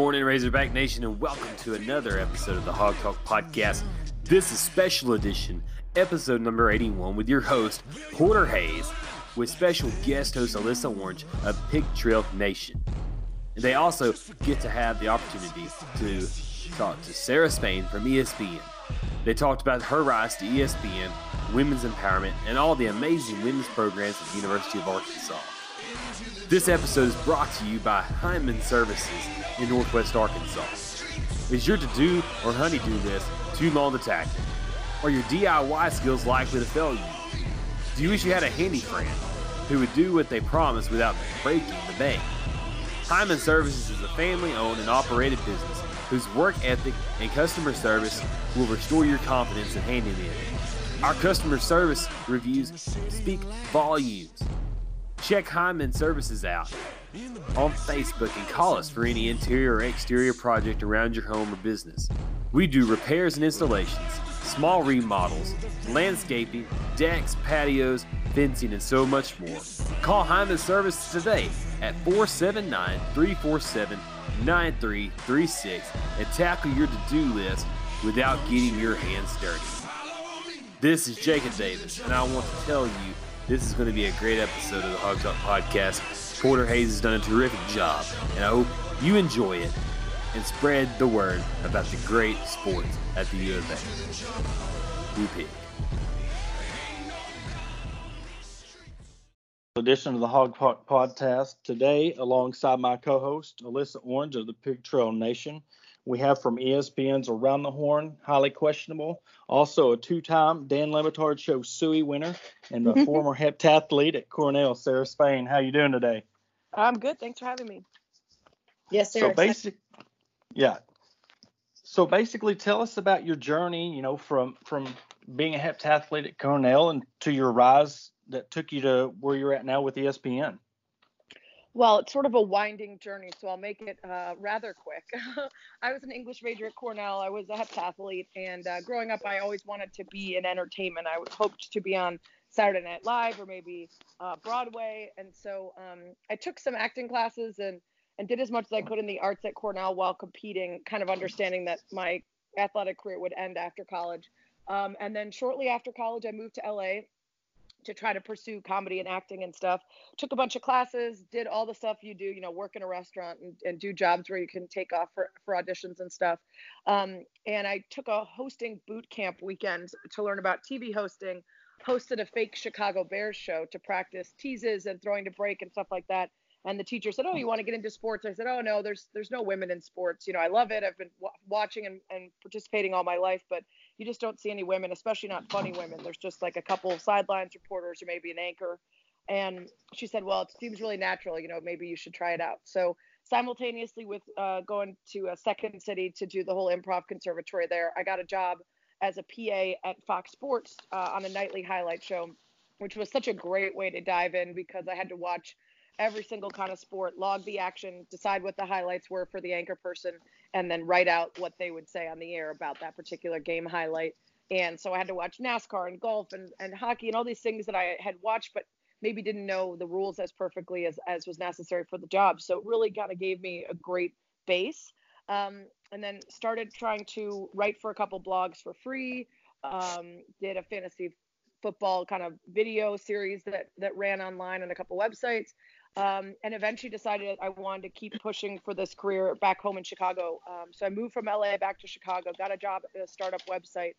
Morning, Razorback Nation, and welcome to another episode of the Hawg Talk Podcast. This is special edition, episode number 81, with your host, Porter Hayes, with special guest host Alyssa Orange of Pig Trail Nation. And they also get to have the opportunity to talk to Sarah Spain from ESPN. They talked about her rise to ESPN, women's empowerment, and all the amazing women's programs at the University of Arkansas. This episode is brought to you by Hyman Services in Northwest Arkansas. Is your to-do or honey-do list too long to tackle? Are your DIY skills likely to fail you? Do you wish you had a handy friend who would do what they promise without breaking the bank? Hyman Services is a family-owned and operated business whose work ethic and customer service will restore your confidence in handing in. Our customer service reviews speak volumes. Check Hyman Services out on Facebook and call us for any interior or exterior project around your home or business. We do repairs and installations, small remodels, landscaping, decks, patios, fencing, and so much more. Call Hyman Services today at 479 347 9336 and tackle your to do list without getting your hands dirty. This is Jacob Davis, and I want to tell you this is going to be a great episode of the Hawg Talk Podcast. Porter Hayes has done a terrific job, and I hope you enjoy it and spread the word about the great sports at the U of A. Pig. Edition of the Hawg Talk Podcast today, alongside my co-host Alyssa Orange of the Pig Trail Nation. We have from ESPN's Around the Horn, highly questionable. Also, a two-time Dan Le Batard Show Suey winner and a former heptathlete at Cornell, Sarah Spain. How you doing today? I'm good. Thanks for having me. Yes, Sarah. So basic, yeah. So basically, tell us about your journey. You know, from from being a heptathlete at Cornell and to your rise that took you to where you're at now with ESPN. Well, it's sort of a winding journey, so I'll make it uh, rather quick. I was an English major at Cornell. I was a heptathlete, and uh, growing up, I always wanted to be in entertainment. I hoped to be on Saturday Night Live or maybe uh, Broadway, and so um, I took some acting classes and and did as much as I could in the arts at Cornell while competing, kind of understanding that my athletic career would end after college. Um, and then shortly after college, I moved to LA to try to pursue comedy and acting and stuff. Took a bunch of classes, did all the stuff you do, you know, work in a restaurant and, and do jobs where you can take off for, for auditions and stuff. Um, and I took a hosting boot camp weekend to learn about TV hosting, hosted a fake Chicago Bears show to practice teases and throwing to break and stuff like that. And the teacher said, "Oh, you want to get into sports?" I said, "Oh no, there's there's no women in sports. You know, I love it. I've been w- watching and, and participating all my life, but you just don't see any women, especially not funny women. There's just like a couple of sidelines reporters or maybe an anchor. And she said, well, it seems really natural. You know, maybe you should try it out. So simultaneously with uh, going to a second city to do the whole improv conservatory there, I got a job as a PA at Fox Sports uh, on a nightly highlight show, which was such a great way to dive in because I had to watch every single kind of sport, log the action, decide what the highlights were for the anchor person, and then write out what they would say on the air about that particular game highlight. And so I had to watch NASCAR and golf and, and hockey and all these things that I had watched, but maybe didn't know the rules as perfectly as, as was necessary for the job. So it really kind of gave me a great base. Um, and then started trying to write for a couple blogs for free. Um, did a fantasy football kind of video series that that ran online on a couple websites um, and eventually decided I wanted to keep pushing for this career back home in Chicago. Um, so I moved from LA back to Chicago, got a job at a startup website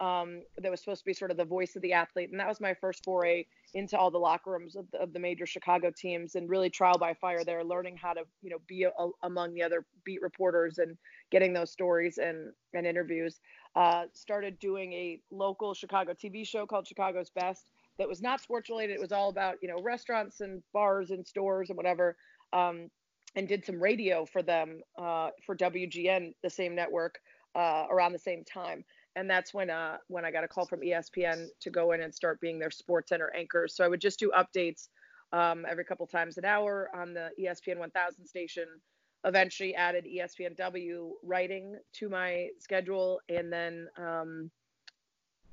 um, that was supposed to be sort of the voice of the athlete, and that was my first foray into all the locker rooms of the, of the major Chicago teams, and really trial by fire there, learning how to you know be a, among the other beat reporters and getting those stories and and interviews. Uh, started doing a local Chicago TV show called Chicago's Best that was not sports related. It was all about you know restaurants and bars and stores and whatever. Um, and did some radio for them uh, for WGN, the same network, uh, around the same time. And that's when uh, when I got a call from ESPN to go in and start being their Sports Center anchor. So I would just do updates um, every couple times an hour on the ESPN 1000 station. Eventually added ESPNW writing to my schedule, and then um,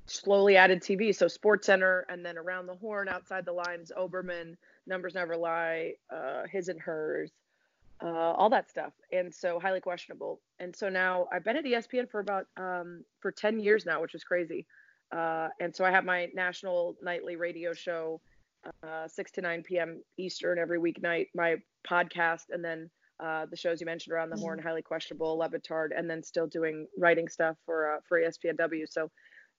slowly added TV. So Sports Center, and then Around the Horn, Outside the Lines, Olbermann, Numbers Never Lie, uh, His and Hers, uh, all that stuff. And so highly questionable. And so now I've been at ESPN for about um, for 10 years now, which is crazy. Uh, and so I have my national nightly radio show, uh, 6 to 9 p.m. Eastern every weeknight, my podcast, and then uh, the shows you mentioned around the horn, highly questionable, Le Batard, and then still doing writing stuff for uh, for ESPNW. So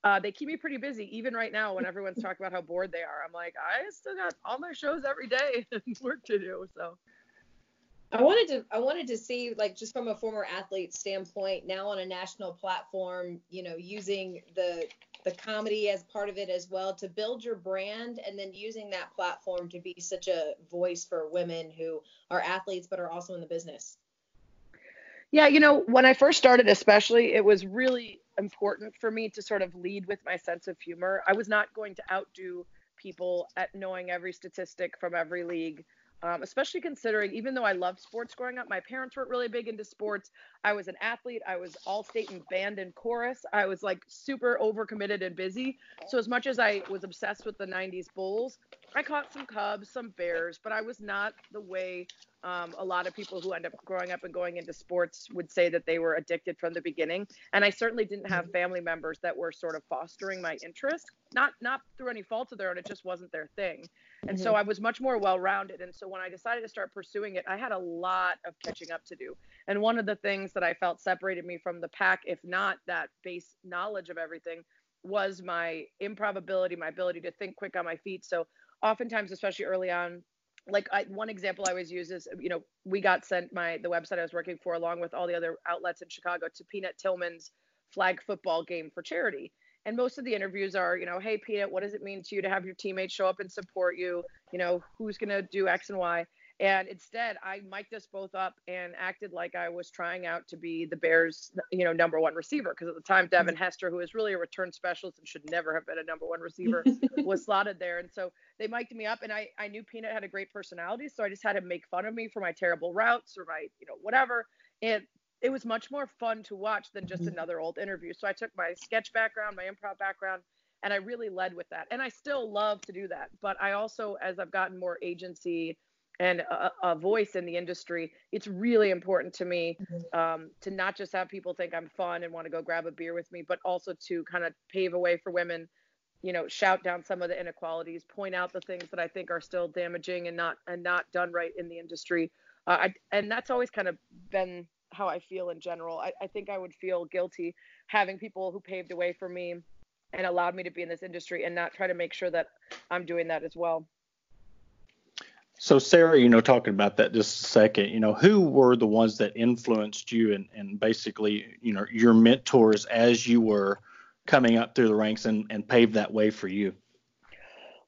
uh, they keep me pretty busy even right now when everyone's talking about how bored they are. I'm like i still got all my shows every day and work to do so. I wanted to i wanted to see like just from a former athlete standpoint now on a national platform you know using the the comedy as part of it as well to build your brand and then using that platform to be such a voice for women who are athletes but are also in the business yeah you know when i first started especially it was really important for me to sort of lead with my sense of humor. I was not going to outdo people at knowing every statistic from every league um, especially considering even though I loved sports growing up, my parents weren't really big into sports. I was an athlete. I was all state in band and chorus. I was like super overcommitted and busy. So as much as I was obsessed with the 90s Bulls, I caught some Cubs, some Bears, but I was not the way um, a lot of people who end up growing up and going into sports would say that they were addicted from the beginning. And I certainly didn't have family members that were sort of fostering my interest, not not through any fault of their own. It just wasn't their thing. And mm-hmm. so I was much more well rounded. And so when I decided to start pursuing it, I had a lot of catching up to do. And one of the things that I felt separated me from the pack, if not that base knowledge of everything, was my improbability, my ability to think quick on my feet. So oftentimes, especially early on, like I, one example I always use is, you know, we got sent my the website I was working for along with all the other outlets in Chicago to Peanut Tillman's flag football game for charity. And most of the interviews are you know hey peanut what does it mean to you to have your teammates show up and support you? You know who's to do x and y and instead i mic'd us both up and acted like i was trying out to be the bears you know number one receiver because at the time devin hester who is really a return specialist and should never have been a number one receiver was slotted there and so they mic'd me up and I, I knew peanut had a great personality so i just had him make fun of me for my terrible routes or my you know whatever and it was much more fun to watch than just mm-hmm. another old interview. So I took my sketch background, my improv background, and I really led with that. And I still love to do that. But I also, as I've gotten more agency and a, a voice in the industry, it's really important to me mm-hmm. um, to not just have people think I'm fun and want to go grab a beer with me, but also to kind of pave a way for women you know shout down some of the inequalities point out the things that i think are still damaging and not and not done right in the industry uh, I, and that's always kind of been how I feel in general. I, I think I would feel guilty having people who paved the way for me and allowed me to be in this industry and not try to make sure that I'm doing that as well. So Sarah, you know, talking about that just a second, you know, who were the ones that influenced you and, and basically, you know, your mentors as you were coming up through the ranks and, and paved that way for you?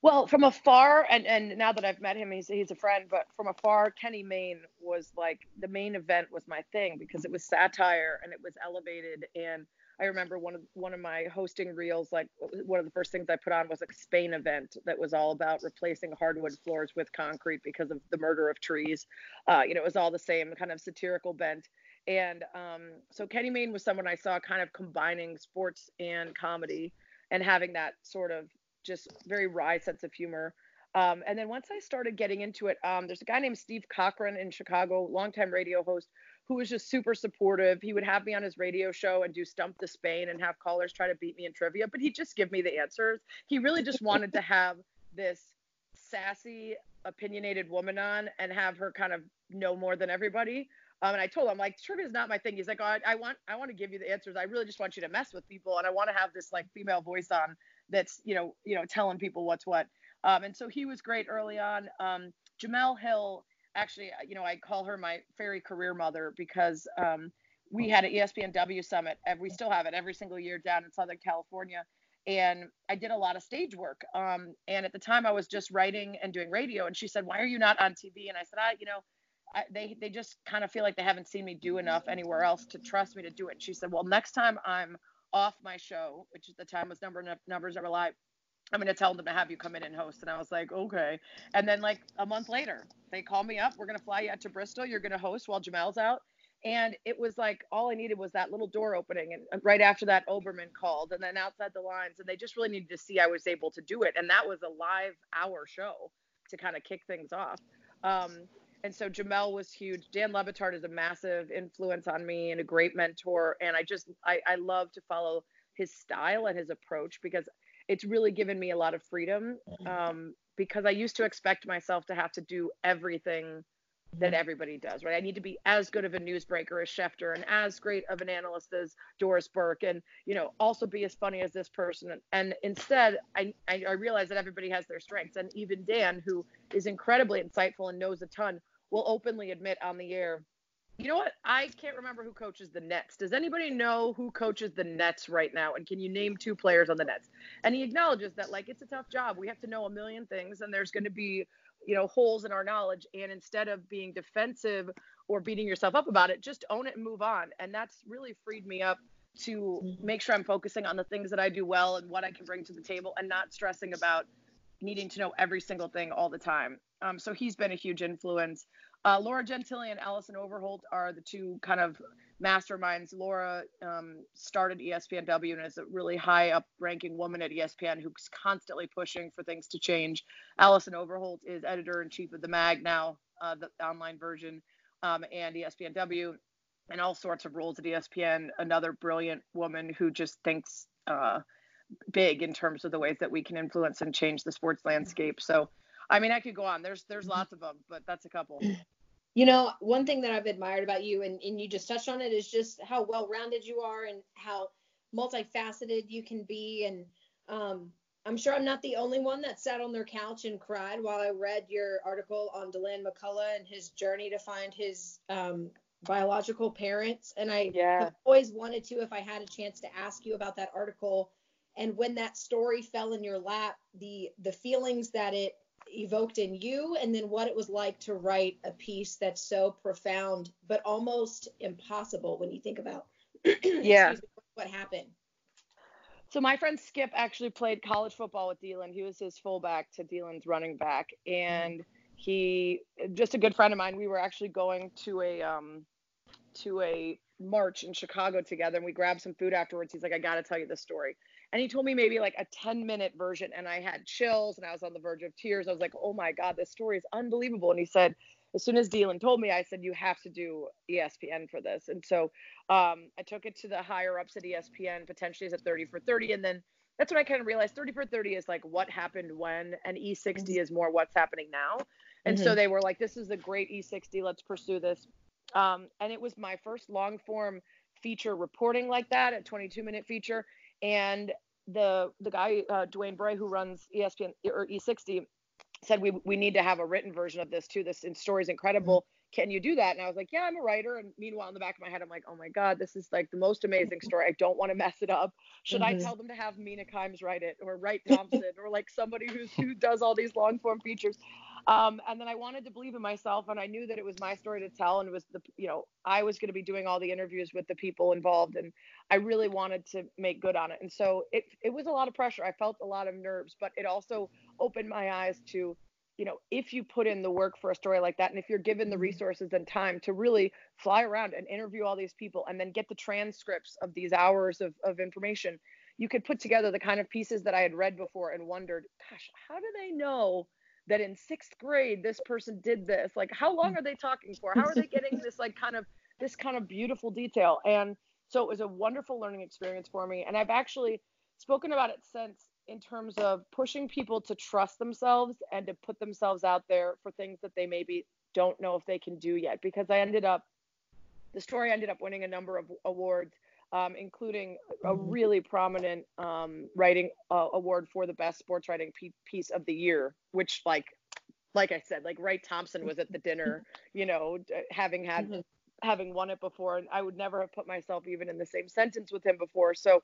Well, from afar, and and now that I've met him, he's he's a friend. But from afar, Kenny Mayne was like the main event was my thing because it was satire and it was elevated. And I remember one of one of my hosting reels, like one of the first things I put on was a Spain event that was all about replacing hardwood floors with concrete because of the murder of trees. Uh, you know, it was all the same kind of satirical bent. And um, so Kenny Mayne was someone I saw kind of combining sports and comedy and having that sort of just very wry sense of humor. Um, and then once I started getting into it, um, there's a guy named Steve Cochran in Chicago, longtime radio host, who was just super supportive. He would have me on his radio show and do Stump the Spain and have callers try to beat me in trivia, but he'd just give me the answers. He really just wanted to have this sassy, opinionated woman on and have her kind of know more than everybody. Um, and I told him like trivia is not my thing. He's like, oh, I, I want I want to give you the answers. I really just want you to mess with people, and I want to have this like female voice on that's you know you know telling people what's what. Um, and so he was great early on. Um, Jemele Hill, actually, you know, I call her my fairy career mother because um, we had an ESPNW summit, and we still have it every single year down in Southern California. And I did a lot of stage work. Um, and at the time, I was just writing and doing radio. And she said, "Why are you not on TV?" And I said, "I, you know." I, they they just kind of feel like they haven't seen me do enough anywhere else to trust me to do it. And she said, well, next time I'm off my show, which at the time was number numbers never lie. I'm going to tell them to have you come in and host. And I was like, okay. And then like a month later, they call me up. We're going to fly you out to Bristol. You're going to host while Jemele's out. And it was like all I needed was that little door opening. And right after that, Olbermann called, and then outside the lines, and they just really needed to see I was able to do it. And that was a live hour show to kind of kick things off. Um, and so Jamel was huge. Dan Le Batard is a massive influence on me and a great mentor. And I just I, I love to follow his style and his approach because it's really given me a lot of freedom. Mm-hmm. Um, because I used to expect myself to have to do everything that everybody does, right? I need to be as good of a newsbreaker as Schefter and as great of an analyst as Doris Burke and, you know, also be as funny as this person. And instead, I, I, I realize that everybody has their strengths. And even Dan, who is incredibly insightful and knows a ton, will openly admit on the air, you know what? I can't remember who coaches the Nets. Does anybody know who coaches the Nets right now? And can you name two players on the Nets? And he acknowledges that, like, it's a tough job. We have to know a million things, and there's going to be you know holes in our knowledge and instead of being defensive or beating yourself up about it just own it and move on and that's really freed me up to make sure i'm focusing on the things that i do well and what i can bring to the table and not stressing about needing to know every single thing all the time um, so he's been a huge influence uh, laura gentile and allison overholt are the two kind of masterminds. Laura um, started ESPNW and is a really high up ranking woman at ESPN who's constantly pushing for things to change. Allison Overholt is editor in chief of the mag now, uh, the online version, um, and ESPNW, and all sorts of roles at ESPN. Another brilliant woman who just thinks uh, big in terms of the ways that we can influence and change the sports landscape. So, I mean, I could go on. There's there's lots of them, but that's a couple. You know, one thing that I've admired about you, and, and you just touched on it, is just how well rounded you are and how multifaceted you can be. And um, I'm sure I'm not the only one that sat on their couch and cried while I read your article on Deland McCullough and his journey to find his um, biological parents. And I yeah. always wanted to, if I had a chance, to ask you about that article. And when that story fell in your lap, the the feelings that it evoked in you and then what it was like to write a piece that's so profound but almost impossible when you think about yeah. what happened. So my friend skip actually played college football with Deland. he was his fullback to Deland's running back. And he just a good friend of mine we were actually going to a um to a march in chicago together and we grabbed some food afterwards. He's like i gotta tell you this story and he told me maybe like a 10 minute version and i had chills and i was on the verge of tears i was like oh my god this story is unbelievable and he said as soon as Deland told me, I said, you have to do ESPN for this. And so um, I took it to the higher ups at ESPN, potentially as a 30 for 30. And then that's when I kind of realized 30 for 30 is like what happened when, and E60 mm-hmm. is more what's happening now. And mm-hmm. so they were like, this is a great E60. Let's pursue this. Um, and it was my first long form feature reporting like that, a 22 minute feature. And the the guy uh, Dwayne Bray who runs ESPN or E60 said we we need to have a written version of this too. This story is incredible. Mm-hmm. Can you do that? And I was like, yeah, I'm a writer. And meanwhile, in the back of my head, I'm like, oh my god, this is like the most amazing story. I don't want to mess it up. Should mm-hmm. I tell them to have Mina Kimes write it or Wright Thompson or like somebody who's who does all these long form features? Um, and then I wanted to believe in myself, and I knew that it was my story to tell, and it was the you know I was going to be doing all the interviews with the people involved, and I really wanted to make good on it. And so it it was a lot of pressure. I felt a lot of nerves, but it also opened my eyes to you know if you put in the work for a story like that and if you're given the mm-hmm. resources and time to really fly around and interview all these people and then get the transcripts of these hours of, of information you could put together the kind of pieces that i had read before and wondered gosh how do they know that in sixth grade this person did this. Like how long are they talking for? How are they getting this like kind of this kind of beautiful detail? And so it was a wonderful learning experience for me. And i've actually spoken about it since in terms of pushing people to trust themselves and to put themselves out there for things that they maybe don't know if they can do yet. Because i ended up the story ended up winning a number of awards um, including a mm-hmm. really prominent um, writing uh, award for the best sports writing p- piece of the year, which like like I said, like Wright Thompson was at the dinner, you know, having had mm-hmm. having won it before, and I would never have put myself even in the same sentence with him before. So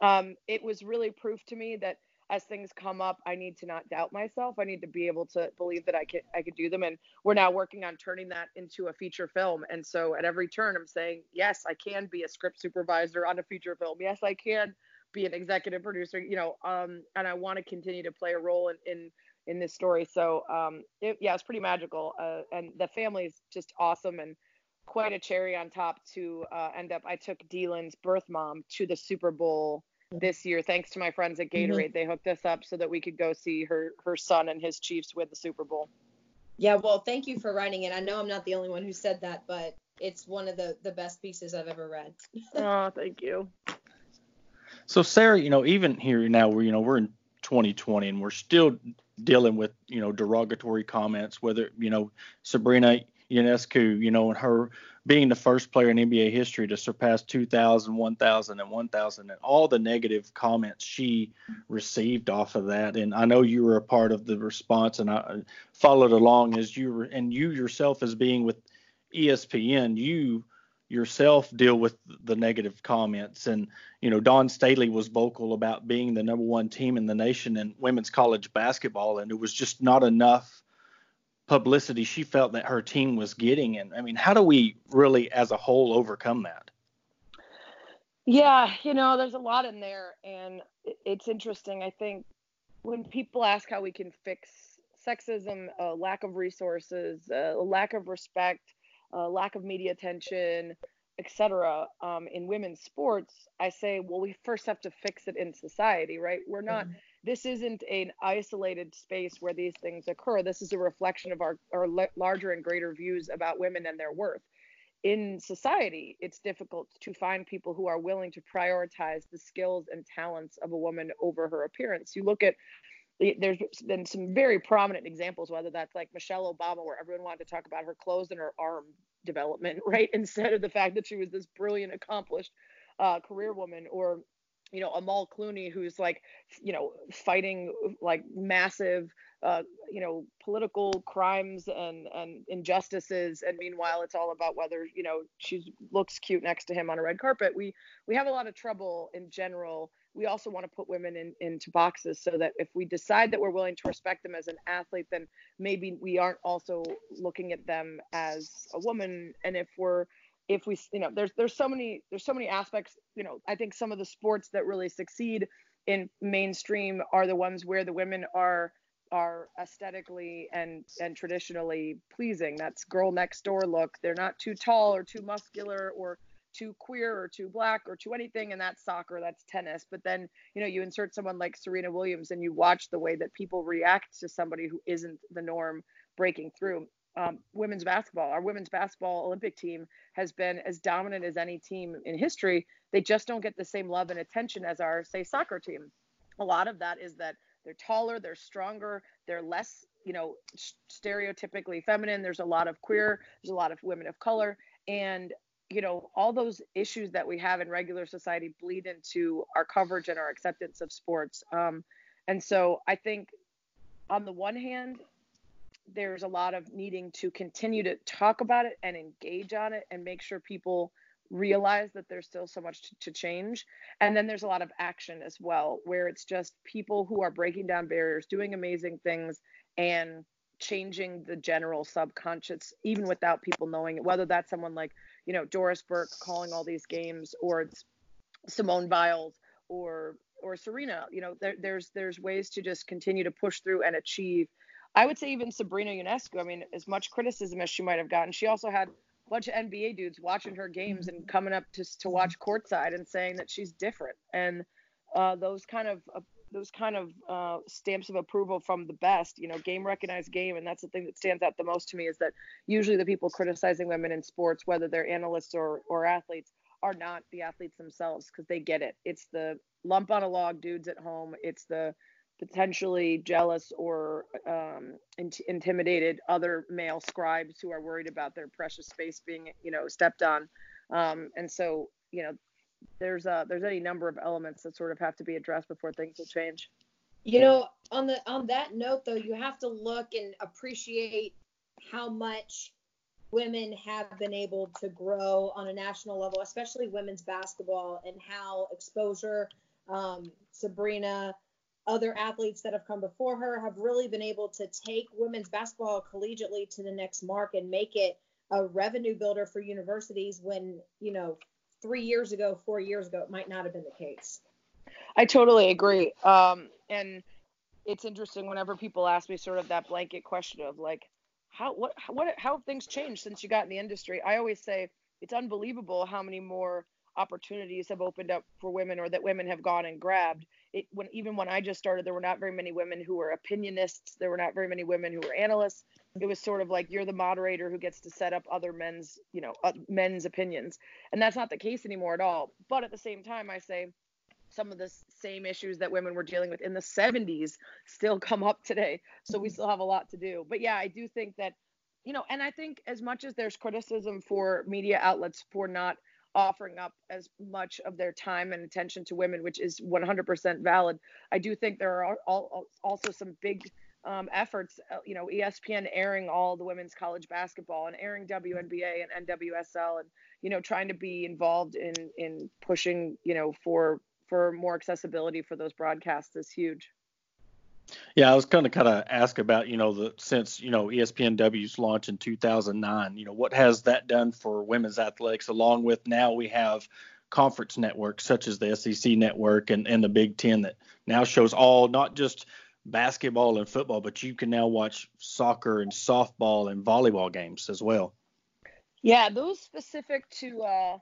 um, it was really proof to me that as things come up, I need to not doubt myself. I need to be able to believe that I could I could do them. And we're now working on turning that into a feature film. And so at every turn, I'm saying, yes, I can be a script supervisor on a feature film. Yes, I can be an executive producer. You know, um, and I want to continue to play a role in in in this story. So um, it, yeah, it's pretty magical. Uh, and the family is just awesome and quite a cherry on top to uh, end up. I took Deland's birth mom to the Super Bowl this year, thanks to my friends at mm-hmm. Gatorade. Mm-hmm. They hooked us up so that we could go see her her son and his Chiefs win the Super Bowl. Yeah, well, thank you for writing it. I know I'm not the only one who said that, but it's one of the the best pieces I've ever read. oh, thank you. So Sarah, you know, even here now we're you know we're in 2020 and we're still dealing with you know derogatory comments, whether you know Sabrina Ionescu, you know, and her being the first player in NBA history to surpass 2,000, 1,000, and 1,000, and all the negative comments she received off of that. And I know you were a part of the response, and I followed along as you were, and you yourself as being with ESPN, you yourself deal with the negative comments. And you know, Dawn Staley was vocal about being the number one team in the nation in women's college basketball, and it was just not enough publicity she felt that her team was getting. And I mean, how do we really, as a whole, overcome that? Yeah, you know, there's a lot in there, and it's interesting. I think when people ask how we can fix sexism, uh, lack of resources, uh, lack of respect, uh, lack of media attention, etc., um, in women's sports, I say, well, we first have to fix it in society, right? We're not. Mm-hmm this isn't an isolated space where these things occur. This is a reflection of our, our larger and greater views about women and their worth. In society, it's difficult to find people who are willing to prioritize the skills and talents of a woman over her appearance. You look at there's been some very prominent examples, whether that's like Michelle Obama, where everyone wanted to talk about her clothes and her arm development, right? Instead of the fact that she was this brilliant, accomplished uh, career woman, or you know Amal Clooney who's like you know fighting like massive uh, you know political crimes and and injustices. And meanwhile it's all about whether you know she looks cute next to him on a red carpet. We we have a lot of trouble in general. We also want to put women in into boxes so that if we decide that we're willing to respect them as an athlete then maybe we aren't also looking at them as a woman. And if we're if we you know there's there's so many there's so many aspects you know i think some of the sports that really succeed in mainstream are the ones where the women are are aesthetically and and traditionally pleasing. That's girl next door look. They're not too tall or too muscular or too queer or too black or too anything and that's soccer that's tennis. But then you know you insert someone like serena williams and you watch the way that people react to somebody who isn't the norm breaking through um, women's basketball. Our women's basketball Olympic team has been as dominant as any team in history. They just don't get the same love and attention as our, say, soccer team. A lot of that is that they're taller, they're stronger, they're less, you know, stereotypically feminine. There's a lot of queer, there's a lot of women of color, and you know, all those issues that we have in regular society bleed into our coverage and our acceptance of sports. Um, and so I think, on the one hand, there's a lot of needing to continue to talk about it and engage on it and make sure people realize that there's still so much to, to, change. And then there's a lot of action as well, where it's just people who are breaking down barriers, doing amazing things, and changing the general subconscious, even without people knowing it. Whether that's someone like, you know, Doris Burke calling all these games, or it's Simone Biles, or or Serena. You know, there, there's there's ways to just continue to push through and achieve I would say even Sabrina Ionescu. I mean, as much criticism as she might have gotten, she also had a bunch of NBA dudes watching her games and coming up to to watch courtside and saying that she's different. And uh, those kind of uh, those kind of uh, stamps of approval from the best, you know, game recognized game, and that's the thing that stands out the most to me is that usually the people criticizing women in sports, whether they're analysts or or athletes, are not the athletes themselves because they get it. It's the lump on a log dudes at home. It's the potentially jealous or um, int- intimidated other male scribes who are worried about their precious space being, you know, stepped on. Um, and so, you know, there's a there's any number of elements that sort of have to be addressed before things will change. You know, on the on that note though, you have to look and appreciate how much women have been able to grow on a national level, especially women's basketball, and how exposure um, Sabrina other athletes that have come before her have really been able to take women's basketball collegiately to the next mark and make it a revenue builder for universities when, you know, three years ago, four years ago, it might not have been the case. I totally agree. Um, and it's interesting whenever people ask me sort of that blanket question of like, how what what how have things changed since you got in the industry? I always say it's unbelievable how many more opportunities have opened up for women or that women have gone and grabbed it when even when i just started there were not very many women who were opinionists. There were not very many women who were analysts. It was sort of like you're the moderator who gets to set up other men's you know uh, men's opinions. And that's not the case anymore at all. But at the same time i say some of the same issues that women were dealing with in the 70s still come up today. So we still have a lot to do. But yeah i do think that you know and i think as much as there's criticism for media outlets for not offering up as much of their time and attention to women, which is 100% valid. I do think there are also some big um, efforts, uh, you know, ESPN airing all the women's college basketball and airing WNBA and NWSL, and you know, trying to be involved in in pushing, you know, for for more accessibility for those broadcasts is huge. Yeah, I was going to kind of ask about, you know, the since you know ESPNW's launch in 2009, you know, what has that done for women's athletics? Along with now we have conference networks such as the SEC network and, and the Big Ten that now shows all not just basketball and football, but you can now watch soccer and softball and volleyball games as well. Yeah, those specific to uh,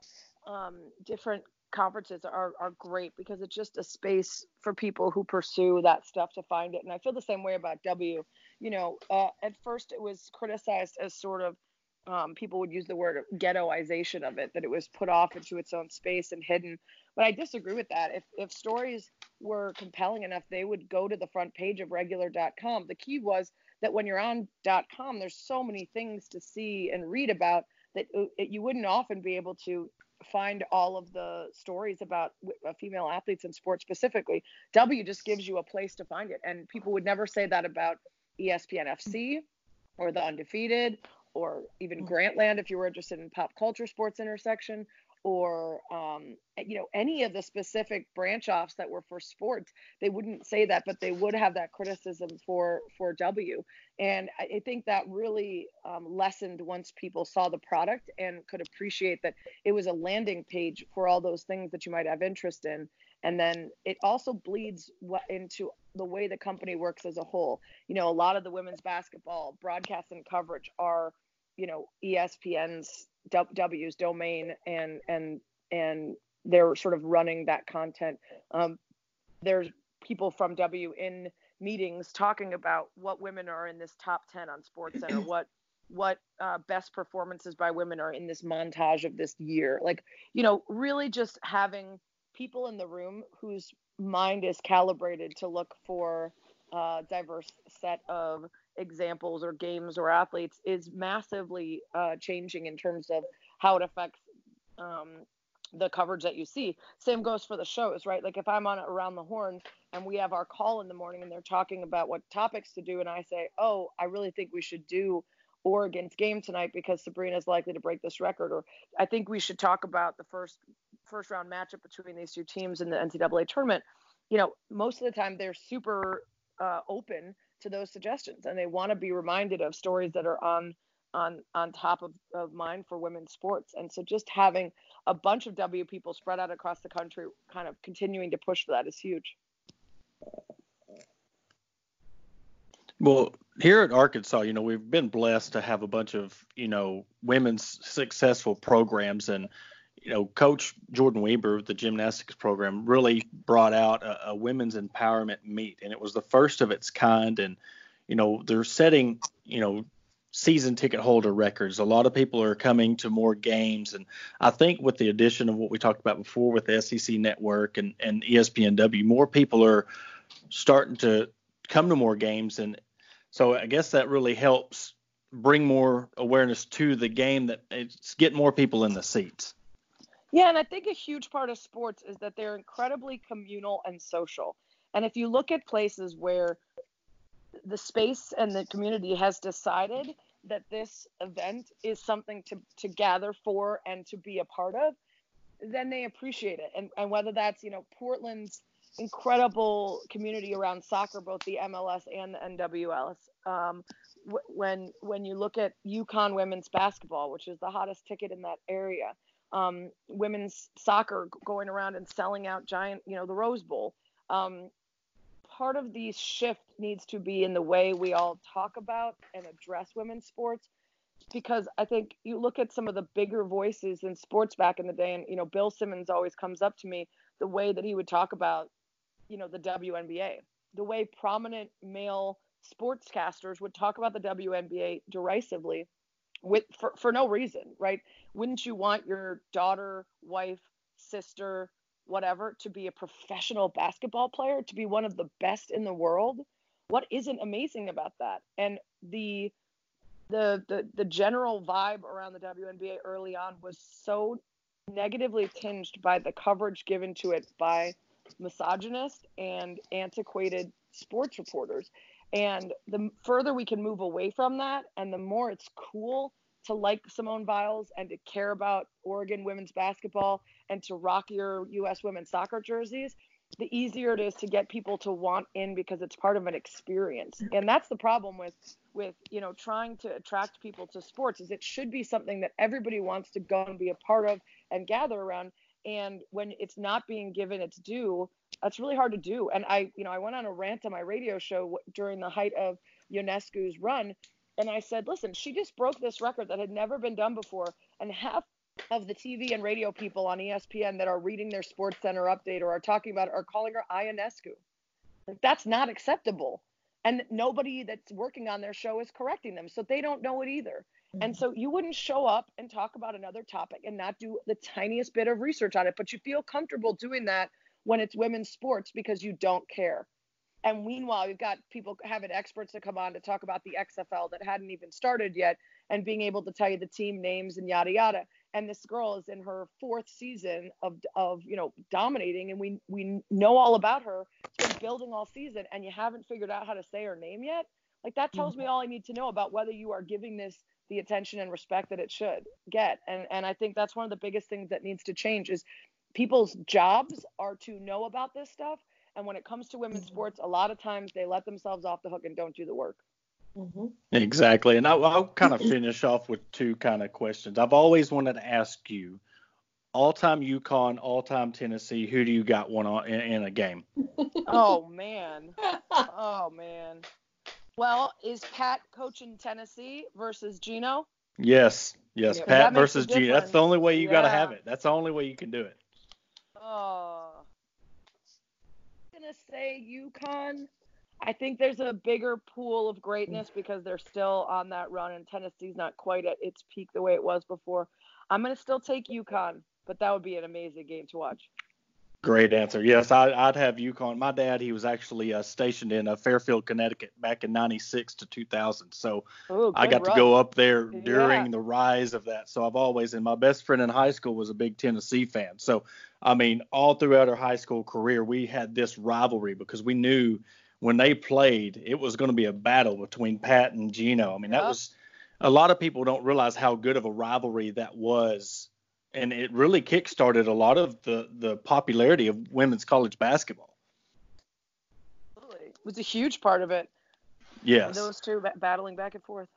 um, different conferences are are great because it's just a space for people who pursue that stuff to find it. And I feel the same way about W. You know, uh, at first it was criticized as sort of um, people would use the word ghettoization of it, that it was put off into its own space and hidden. But I disagree with that. If if stories were compelling enough, they would go to the front page of regular.com. The key was that when you're on .com, there's so many things to see and read about that uh, you wouldn't often be able to find all of the stories about uh, female athletes in sports specifically. W just gives you a place to find it. And people would never say that about ESPN FC or The Undefeated or even mm. Grantland if you were interested in pop culture sports intersection or um, you know any of the specific branch offs that were for sports they wouldn't say that but they would have that criticism for for w. And i think that really um, lessened once people saw the product and could appreciate that it was a landing page for all those things that you might have interest in. And then it also bleeds into the way the company works as a whole. You know a lot of the women's basketball broadcast and coverage are you know espn's W's domain and and and they're sort of running that content. Um, there's people from W in meetings talking about what women are in this top 10 on Sports SportsCenter, what what uh, best performances by women are in this montage of this year. Like, you know, really just having people in the room whose mind is calibrated to look for a diverse set of examples or games or athletes is massively uh, changing in terms of how it affects um, the coverage that you see. Same goes for the shows, right? Like if I'm on Around the Horn and we have our call in the morning and they're talking about what topics to do, and I say, oh, I really think we should do Oregon's game tonight because Sabrina is likely to break this record, or I think we should talk about the first first round matchup between these two teams in the NCAA tournament. You know, most of the time they're super uh, open to those suggestions and they want to be reminded of stories that are on on on top of, of mind for women's sports. And so just having a bunch of w people spread out across the country kind of continuing to push for that is huge. Well here at arkansas you know we've been blessed to have a bunch of you know women's successful programs and you know, Coach Jordan Weber, the gymnastics program, really brought out a, a, women's empowerment meet, and it was the first of its kind. And you know, they're setting, you know, season ticket holder records. A lot of people are coming to more games, and I think with the addition of what we talked about before with the SEC network and and ESPNW, more people are starting to come to more games, and so I guess that really helps bring more awareness to the game that it's get more people in the seats. Yeah, and I think a huge part of sports is that they're incredibly communal and social. And if you look at places where the space and the community has decided that this event is something to, to gather for and to be a part of, then they appreciate it. And, and whether that's, you know, Portland's incredible community around soccer, both the MLS and the NWLS. Um, when when you look at UConn women's basketball, which is the hottest ticket in that area, um, women's soccer going around and selling out giant, you know, the Rose Bowl. Um, part of the shift needs to be in the way we all talk about and address women's sports because I think you look at some of the bigger voices in sports back in the day, and you know, Bill Simmons always comes up to me the way that he would talk about, you know, the WNBA, the way prominent male sportscasters would talk about the WNBA derisively with for, for no reason, right? Wouldn't you want your daughter, wife, sister, whatever to be a professional basketball player, to be one of the best in the world? What isn't amazing about that? And the the the the general vibe around the WNBA early on was so negatively tinged by the coverage given to it by misogynist and antiquated sports reporters. And the further we can move away from that, and the more it's cool to like Simone Biles and to care about Oregon women's basketball and to rock your U.S. women's soccer jerseys, the easier it is to get people to want in because it's part of an experience. And that's the problem with with you know trying to attract people to sports is it should be something that everybody wants to go and be a part of and gather around. And when it's not being given its due, that's really hard to do. And I, you know, I went on a rant on my radio show during the height of Ionescu's run, and I said, listen, she just broke this record that had never been done before, and half of the TV and radio people on ESPN that are reading their Sports Center update or are talking about it are calling her Ionescu. Like that's not acceptable. And nobody that's working on their show is correcting them, so they don't know it either. Mm-hmm. And so you wouldn't show up and talk about another topic and not do the tiniest bit of research on it, but you feel comfortable doing that when it's women's sports because you don't care. And meanwhile, you've got people having experts to come on to talk about the XFL that hadn't even started yet and being able to tell you the team names and yada yada. And this girl is in her fourth season of of you know dominating, and we we know all about her. She's been building all season, and you haven't figured out how to say her name yet. Like that tells me mm-hmm. all I need to know about whether you are giving this the attention and respect that it should get. And and I think that's one of the biggest things that needs to change is people's jobs are to know about this stuff and when it comes to women's mm-hmm. sports a lot of times they let themselves off the hook and don't do the work mm-hmm. exactly and I'll, I'll kind of finish off with two kind of questions i've always wanted to ask you all-time UConn, all-time Tennessee. Who do you got one on in, in a game? oh man, oh man. Well, is Pat coaching Tennessee versus Gino? Yes, yes. Yeah, Pat versus Gino. That's the only way you yeah. got to have it. That's the only way you can do it. Oh. I'm to say UConn. I think there's a bigger pool of greatness because they're still on that run, and Tennessee's not quite at its peak the way it was before. I'm going to still take UConn, but that would be an amazing game to watch. Great answer. Yes, I, would have UConn. My dad, he was actually uh, stationed in uh, Fairfield, Connecticut back in 96 to 2000. So Ooh, I got run. to go up there during yeah. the rise of that. So I've always, and my best friend in high school was a big Tennessee fan. So, I mean, all throughout our high school career, we had this rivalry because we knew when they played, it was going to be a battle between Pat and Gino. I mean, that was, a lot of people don't realize how good of a rivalry that was and it really kickstarted a lot of the the popularity of women's college basketball. Absolutely, it was a huge part of it. Yes. those two battling back and forth.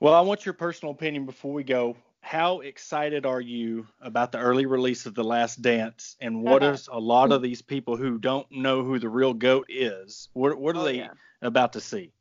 Well, I want your personal opinion before we go. How excited are you about the early release of The Last Dance? And what uh-huh. is a lot of these people who don't know who the real GOAT is? What, what are oh, they yeah. about to see?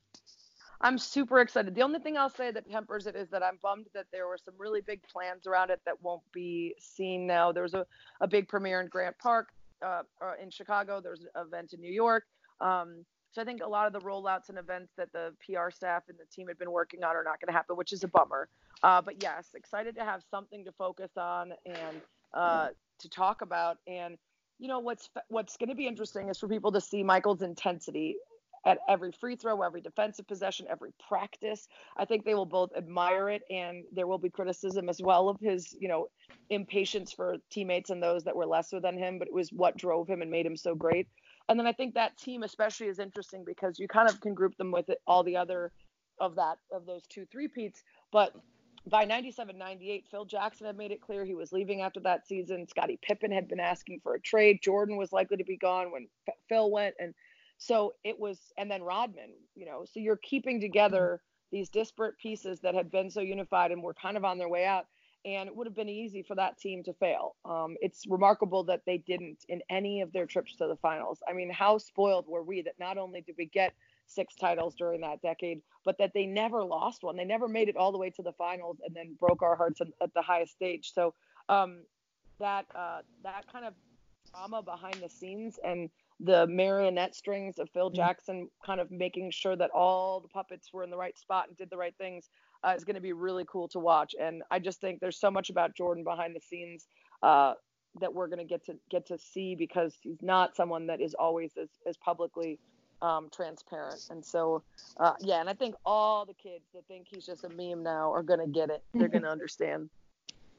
I'm super excited. The only thing I'll say that tempers it is that I'm bummed that there were some really big plans around it that won't be seen now. There was a, a big premiere in Grant Park uh, uh in Chicago. There's an event in New York. Um, so I think a lot of the rollouts and events that the PR staff and the team had been working on are not going to happen, which is a bummer. Uh, but yes, excited to have something to focus on and uh, to talk about. And you know what's what's going to be interesting is for people to see Michael's intensity at every free throw, every defensive possession, every practice. I think they will both admire it, and there will be criticism as well of his, you know, impatience for teammates and those that were lesser than him. But it was what drove him and made him so great. And then I think that team especially is interesting because you kind of can group them with all the other of that of those two three peats. But by 97 98, Phil Jackson had made it clear he was leaving after that season. Scottie Pippen had been asking for a trade. Jordan was likely to be gone when Phil went. And so it was, and then Rodman, you know, so you're keeping together these disparate pieces that had been so unified and were kind of on their way out. And it would have been easy for that team to fail. Um, it's remarkable that they didn't in any of their trips to the finals. I mean, how spoiled were we that not only did we get six titles during that decade, but that they never lost one. They never made it all the way to the finals and then broke our hearts at the highest stage. So um, that uh, that kind of drama behind the scenes and the marionette strings of Phil mm-hmm. Jackson kind of making sure that all the puppets were in the right spot and did the right things uh, is going to be really cool to watch. And I just think there's so much about Jordan behind the scenes uh, that we're going to get to get to see because he's not someone that is always as, as publicly um, transparent. And so, uh, yeah, and I think all the kids that think he's just a meme now are going to get it. They're going to understand.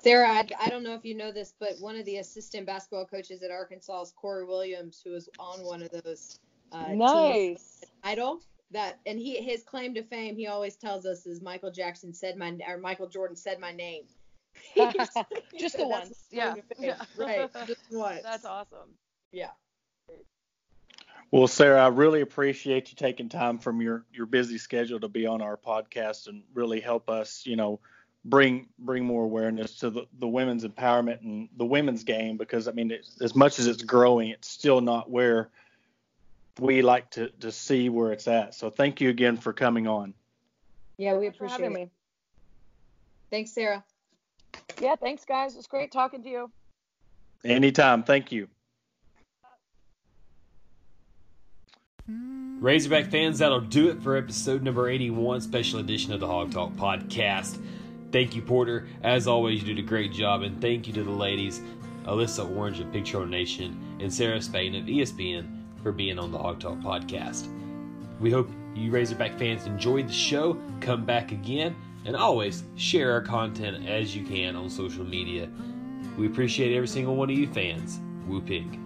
Sarah, I, I, don't know if you know this, but one of the assistant basketball coaches at Arkansas is Corey Williams, who was on one of those. Uh, nice. Idol that, and he his claim to fame, he always tells us is Michael Jackson said my or Michael Jordan said my name. just the once, yeah. yeah. Right, just once. That's awesome. Yeah. Well, Sarah, I really appreciate you taking time from your your busy schedule to be on our podcast and really help us, you know, bring bring more awareness to the, the women's empowerment and the women's game because I mean, as much as it's growing, it's still not where we like to to see where it's at. So thank you again for coming on. Yeah, we appreciate it. Me. Thanks, Sarah. Yeah, thanks, guys. It was great talking to you. Anytime. Thank you. Razorback fans, that'll do it for episode number 81, special edition of the Hawg Talk podcast. Thank you, Porter. As always, you did a great job, and thank you to the ladies, Alyssa Orange of Trail Nation and Sarah Spain of ESPN for being on the Hawg Talk podcast. We hope you Razorback fans enjoyed the show. Come back again, and always share our content as you can on social media. We appreciate every single one of you fans. Woo Pig.